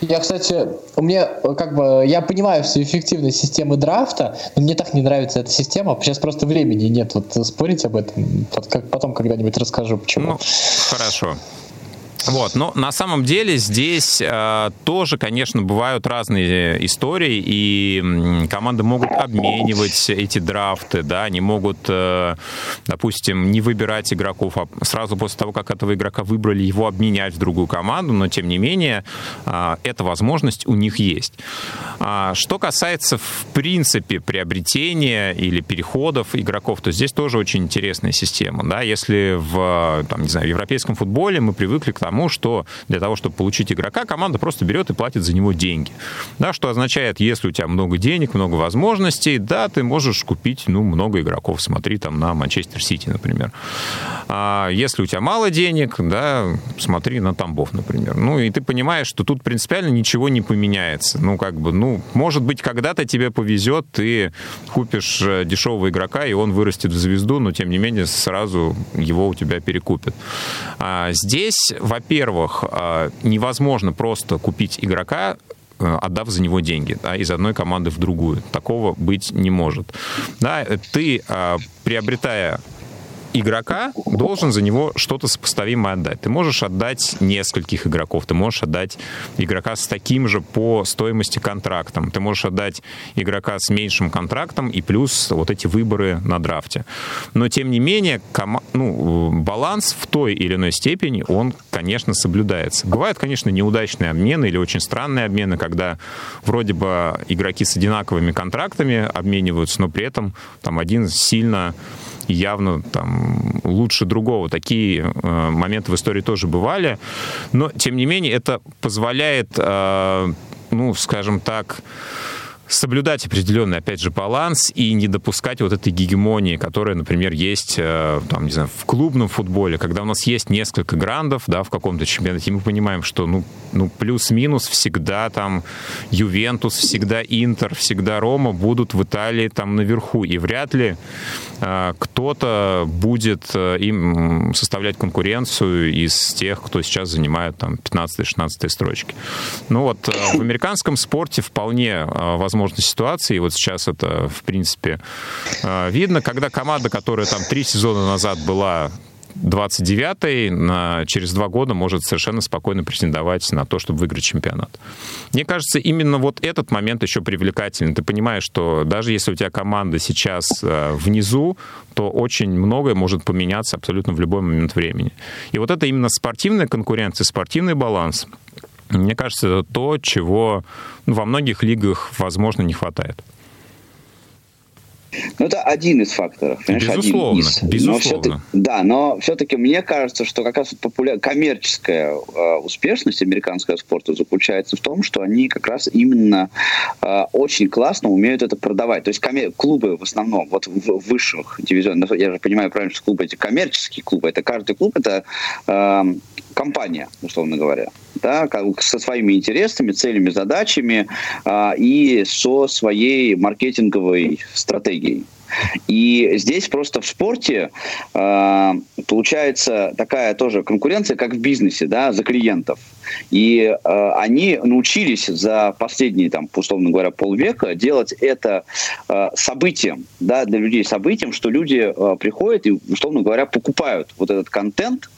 Я, кстати, у меня как бы я понимаю всю эффективность системы драфта, но мне так не нравится эта система. Сейчас просто времени нет вот спорить об этом. Потом когда-нибудь расскажу, почему. Ну, хорошо. Вот, но на самом деле здесь э, тоже, конечно, бывают разные истории, и команды могут обменивать эти драфты, да, они могут, э, допустим, не выбирать игроков, а сразу после того, как этого игрока выбрали, его обменять в другую команду, но тем не менее э, эта возможность у них есть. А, что касается, в принципе, приобретения или переходов игроков, то здесь тоже очень интересная система, да, если в, там, не знаю, в европейском футболе мы привыкли к тому, тому, что для того, чтобы получить игрока, команда просто берет и платит за него деньги. Да, что означает, если у тебя много денег, много возможностей, да, ты можешь купить, ну, много игроков. Смотри там на Манчестер Сити, например. А если у тебя мало денег, да, смотри на Тамбов, например. Ну, и ты понимаешь, что тут принципиально ничего не поменяется. Ну, как бы, ну, может быть, когда-то тебе повезет, ты купишь э, дешевого игрока, и он вырастет в звезду, но, тем не менее, сразу его у тебя перекупят. А здесь, во во-первых, а, невозможно просто купить игрока, э, отдав за него деньги да, из одной команды в другую. Такого быть не может. Да, ты, а, приобретая игрока должен за него что-то сопоставимое отдать. Ты можешь отдать нескольких игроков, ты можешь отдать игрока с таким же по стоимости контрактом, ты можешь отдать игрока с меньшим контрактом и плюс вот эти выборы на драфте. Но, тем не менее, кома- ну, баланс в той или иной степени, он, конечно, соблюдается. Бывают, конечно, неудачные обмены или очень странные обмены, когда вроде бы игроки с одинаковыми контрактами обмениваются, но при этом там один сильно явно там лучше другого. Такие э, моменты в истории тоже бывали. Но, тем не менее, это позволяет, э, ну, скажем так, соблюдать определенный, опять же, баланс и не допускать вот этой гегемонии, которая, например, есть э, там, не знаю, в клубном футболе, когда у нас есть несколько грандов, да, в каком-то чемпионате, мы понимаем, что, ну, ну плюс-минус всегда там Ювентус, всегда Интер, всегда Рома будут в Италии там наверху, и вряд ли кто-то будет э, им составлять конкуренцию из тех, кто сейчас занимает там 15-16 строчки. Ну вот, э, в американском спорте вполне возможно возможной ситуации. И вот сейчас это, в принципе, э, видно, когда команда, которая там три сезона назад была 29-й на, через два года может совершенно спокойно претендовать на то, чтобы выиграть чемпионат. Мне кажется, именно вот этот момент еще привлекательный. Ты понимаешь, что даже если у тебя команда сейчас э, внизу, то очень многое может поменяться абсолютно в любой момент времени. И вот это именно спортивная конкуренция, спортивный баланс – мне кажется, это то, чего ну, во многих лигах, возможно, не хватает. Ну, это один из факторов. Безусловно, один из. безусловно. Но да, но все-таки мне кажется, что как раз популя... коммерческая э, успешность американского спорта заключается в том, что они как раз именно э, очень классно умеют это продавать. То есть коммер... клубы в основном, вот в высших дивизионах, я же понимаю правильно, что клубы эти коммерческие клубы, это каждый клуб, это э, компания, условно говоря, да, со своими интересами, целями, задачами а, и со своей маркетинговой стратегией. И здесь просто в спорте э, получается такая тоже конкуренция, как в бизнесе, да, за клиентов. И э, они научились за последние, там, условно говоря, полвека делать это э, событием, да, для людей событием, что люди э, приходят и, условно говоря, покупают вот этот контент,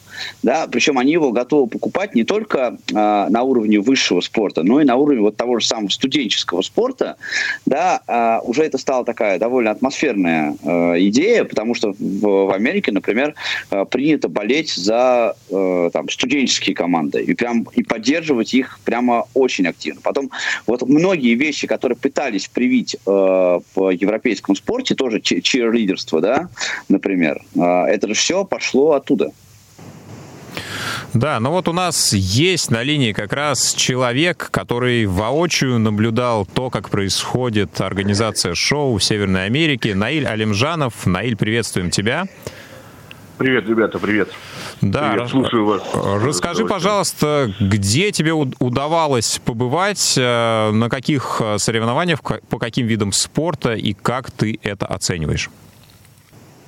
да, причем они его готовы покупать не только э, на уровне высшего спорта, но и на уровне вот того же самого студенческого спорта, да, э, уже это стала такая довольно атмосферная э, идея, потому что в, в Америке, например, э, принято болеть за э, там, студенческие команды и прям и поддерживать их прямо очень активно. Потом вот многие вещи, которые пытались привить э, в европейском спорте, тоже чирлидерство, да, например, э, это же все пошло оттуда. Да, ну вот у нас есть на линии как раз человек, который воочию наблюдал то, как происходит организация шоу в Северной Америке. Наиль Алимжанов. Наиль, приветствуем тебя. Привет, ребята, привет. Да, привет, слушаю вас. Расскажи, пожалуйста, где тебе удавалось побывать, э, на каких э, соревнованиях, по каким видам спорта и как ты это оцениваешь?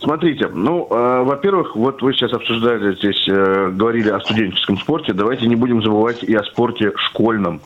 Смотрите, ну, э, во-первых, вот вы сейчас обсуждали здесь, э, говорили о студенческом спорте. Давайте не будем забывать и о спорте школьном.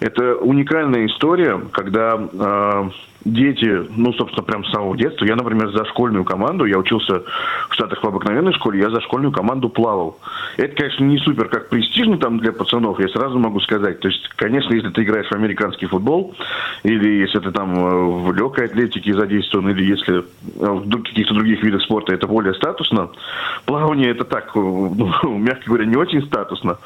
Это уникальная история, когда э, дети, ну, собственно, прям с самого детства. Я, например, за школьную команду, я учился в Штатах в обыкновенной школе, я за школьную команду плавал. Это, конечно, не супер как престижно там для пацанов, я сразу могу сказать. То есть, конечно, если ты играешь в американский футбол, или если ты там э, в легкой атлетике задействован, или если э, в каких-то других видах спорта это более статусно, плавание это так, ну, мягко говоря, не очень статусно.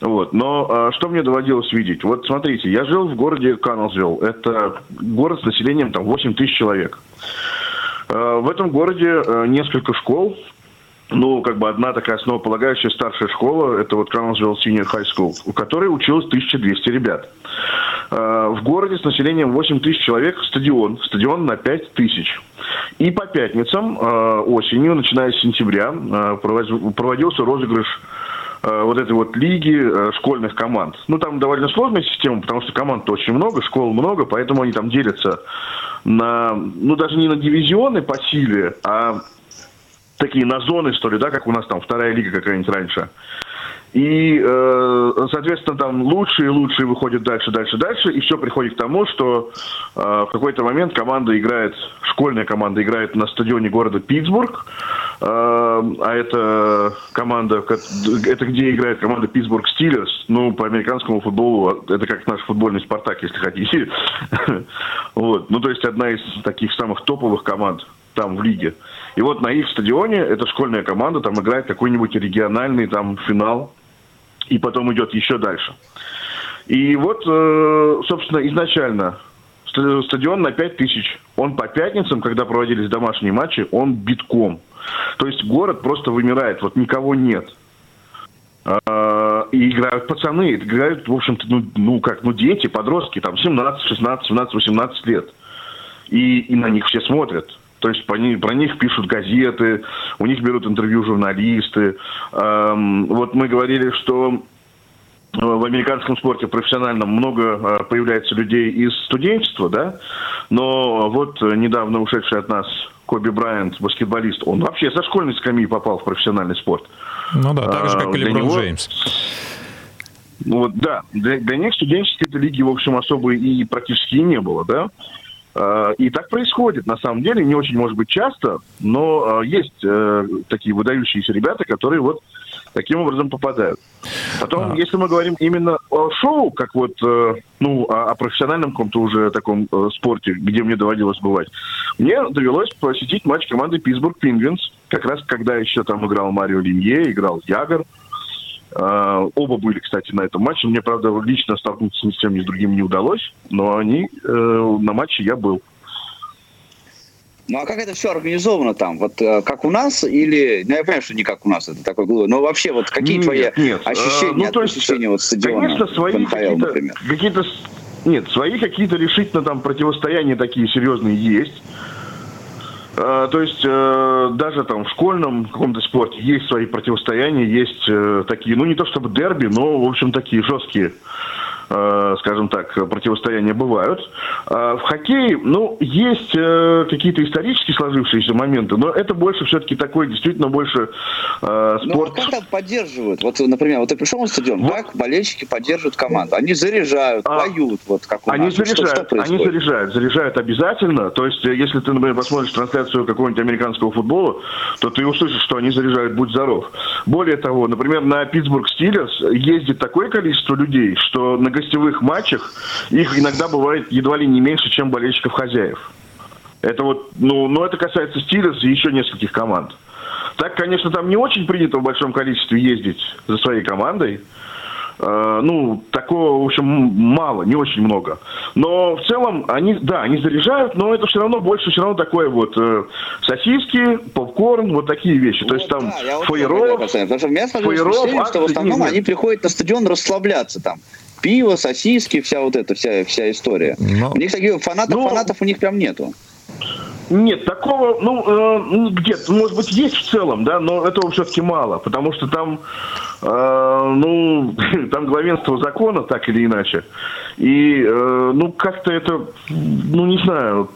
Вот. Но а, что мне доводилось видеть? Вот смотрите, я жил в городе Каннелсвилл. Это город с населением там 8 тысяч человек. А, в этом городе а, несколько школ. Ну, как бы одна такая основополагающая старшая школа, это вот Каннелсвилл Senior High School, у которой училось 1200 ребят. А, в городе с населением 8 тысяч человек стадион. Стадион на 5 тысяч. И по пятницам а, осенью, начиная с сентября, а, проводился розыгрыш Э, вот этой вот лиги э, школьных команд. Ну, там довольно сложная система, потому что команд очень много, школ много, поэтому они там делятся на, ну, даже не на дивизионы по силе, а такие на зоны, что ли, да, как у нас там вторая лига какая-нибудь раньше. И, э, соответственно, там лучшие и лучшие выходят дальше, дальше, дальше, и все приходит к тому, что э, в какой-то момент команда играет, школьная команда играет на стадионе города Питтсбург, э, а это команда, это где играет команда Питтсбург Стиллерс, ну, по американскому футболу, это как наш футбольный Спартак, если хотите. вот. Ну, то есть одна из таких самых топовых команд там в лиге. И вот на их стадионе эта школьная команда там играет какой-нибудь региональный там финал, и потом идет еще дальше. И вот, э, собственно, изначально стадион на 5 тысяч. Он по пятницам, когда проводились домашние матчи, он битком. То есть город просто вымирает, вот никого нет. А, и играют пацаны, играют, в общем-то, ну, ну как, ну дети, подростки, там 17, 16, 17, 18 лет. И, и на них все смотрят. То есть про них, про них пишут газеты, у них берут интервью журналисты. Эм, вот мы говорили, что э, в американском спорте профессиональном много э, появляется людей из студенчества, да, но вот недавно ушедший от нас Коби Брайант, баскетболист, он вообще со школьной скамьи попал в профессиональный спорт. Ну да, так же, как и Леброн него... Джеймс. Вот, да, для, для них студенческой этой лиги, в общем, особо и практически и не было, да. Э, и так происходит, на самом деле, не очень, может быть, часто, но э, есть э, такие выдающиеся ребята, которые вот таким образом попадают. Потом, а. если мы говорим именно о шоу, как вот, ну, о, о профессиональном каком-то уже таком спорте, где мне доводилось бывать, мне довелось посетить матч команды Питтсбург Пингвинс, как раз когда еще там играл Марио Линье, играл Ягор, оба были, кстати, на этом матче. Мне, правда, лично столкнуться ни с тем, ни с другим не удалось, но они uh, на матче я был. Ну а как это все организовано там? Вот э, как у нас или... Ну я понимаю, что не как у нас, это такой глупый. Но вообще вот какие нет, твои нет. ощущения, ну, то есть, ощущения вот стадиона конечно, свои НХЛ, какие-то, какие-то... Нет, свои какие-то решительно там противостояния такие серьезные есть. Э, то есть э, даже там в школьном каком-то спорте есть свои противостояния, есть э, такие, ну не то чтобы дерби, но в общем такие жесткие скажем так, противостояния бывают. А в хоккее, ну, есть э, какие-то исторически сложившиеся моменты, но это больше все-таки такой, действительно, больше э, ну, спорт. Ну, как там поддерживают? Вот, например, вот ты пришел на стадион, вот. как болельщики поддерживают команду? Они заряжают, а, поют, вот как у они нас. Заряжают, что, что они заряжают, заряжают обязательно. То есть, если ты, например, посмотришь трансляцию какого-нибудь американского футбола, то ты услышишь, что они заряжают «Будь здоров». Более того, например, на Питтсбург Стиллерс ездит такое количество людей, что на гостевых матчах их иногда бывает едва ли не меньше, чем болельщиков хозяев. Это вот, ну, ну это касается Стиллерс и еще нескольких команд. Так, конечно, там не очень принято в большом количестве ездить за своей командой. Э, ну, такого, в общем, мало, не очень много. Но в целом они, да, они заряжают, но это все равно больше все равно такое вот э, сосиски, попкорн, вот такие вещи. Вот, То есть там да, что у меня сложилось что в основном нет, они приходят на стадион расслабляться там пиво, сосиски, вся вот эта вся, вся история. Но... У них таких фанатов, ну, фанатов у них прям нету. Нет, такого, ну, э, ну, где-то, может быть, есть в целом, да, но этого все-таки мало, потому что там, э, ну, там главенство закона, так или иначе. И, э, ну, как-то это, ну, не знаю,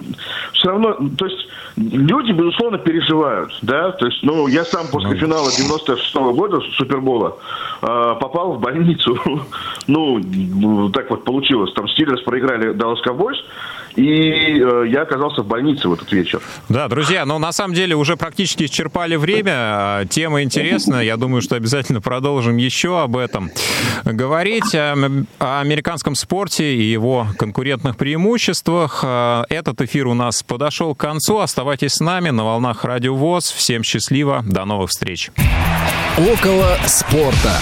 все равно, то есть люди, безусловно, переживают, да, то есть, ну, я сам после ну. финала 96 -го года Супербола э, попал в больницу, ну, так вот получилось, там Стиллерс проиграли Dallas Cowboys, и э, я оказался в больнице в этот вечер. Да, друзья, но на самом деле уже практически исчерпали время. А, тема интересная. Я думаю, что обязательно продолжим еще об этом. Говорить о, о американском спорте и его конкурентных преимуществах. А, этот эфир у нас подошел к концу. Оставайтесь с нами на волнах Радио ВОЗ. Всем счастливо. До новых встреч. Около спорта.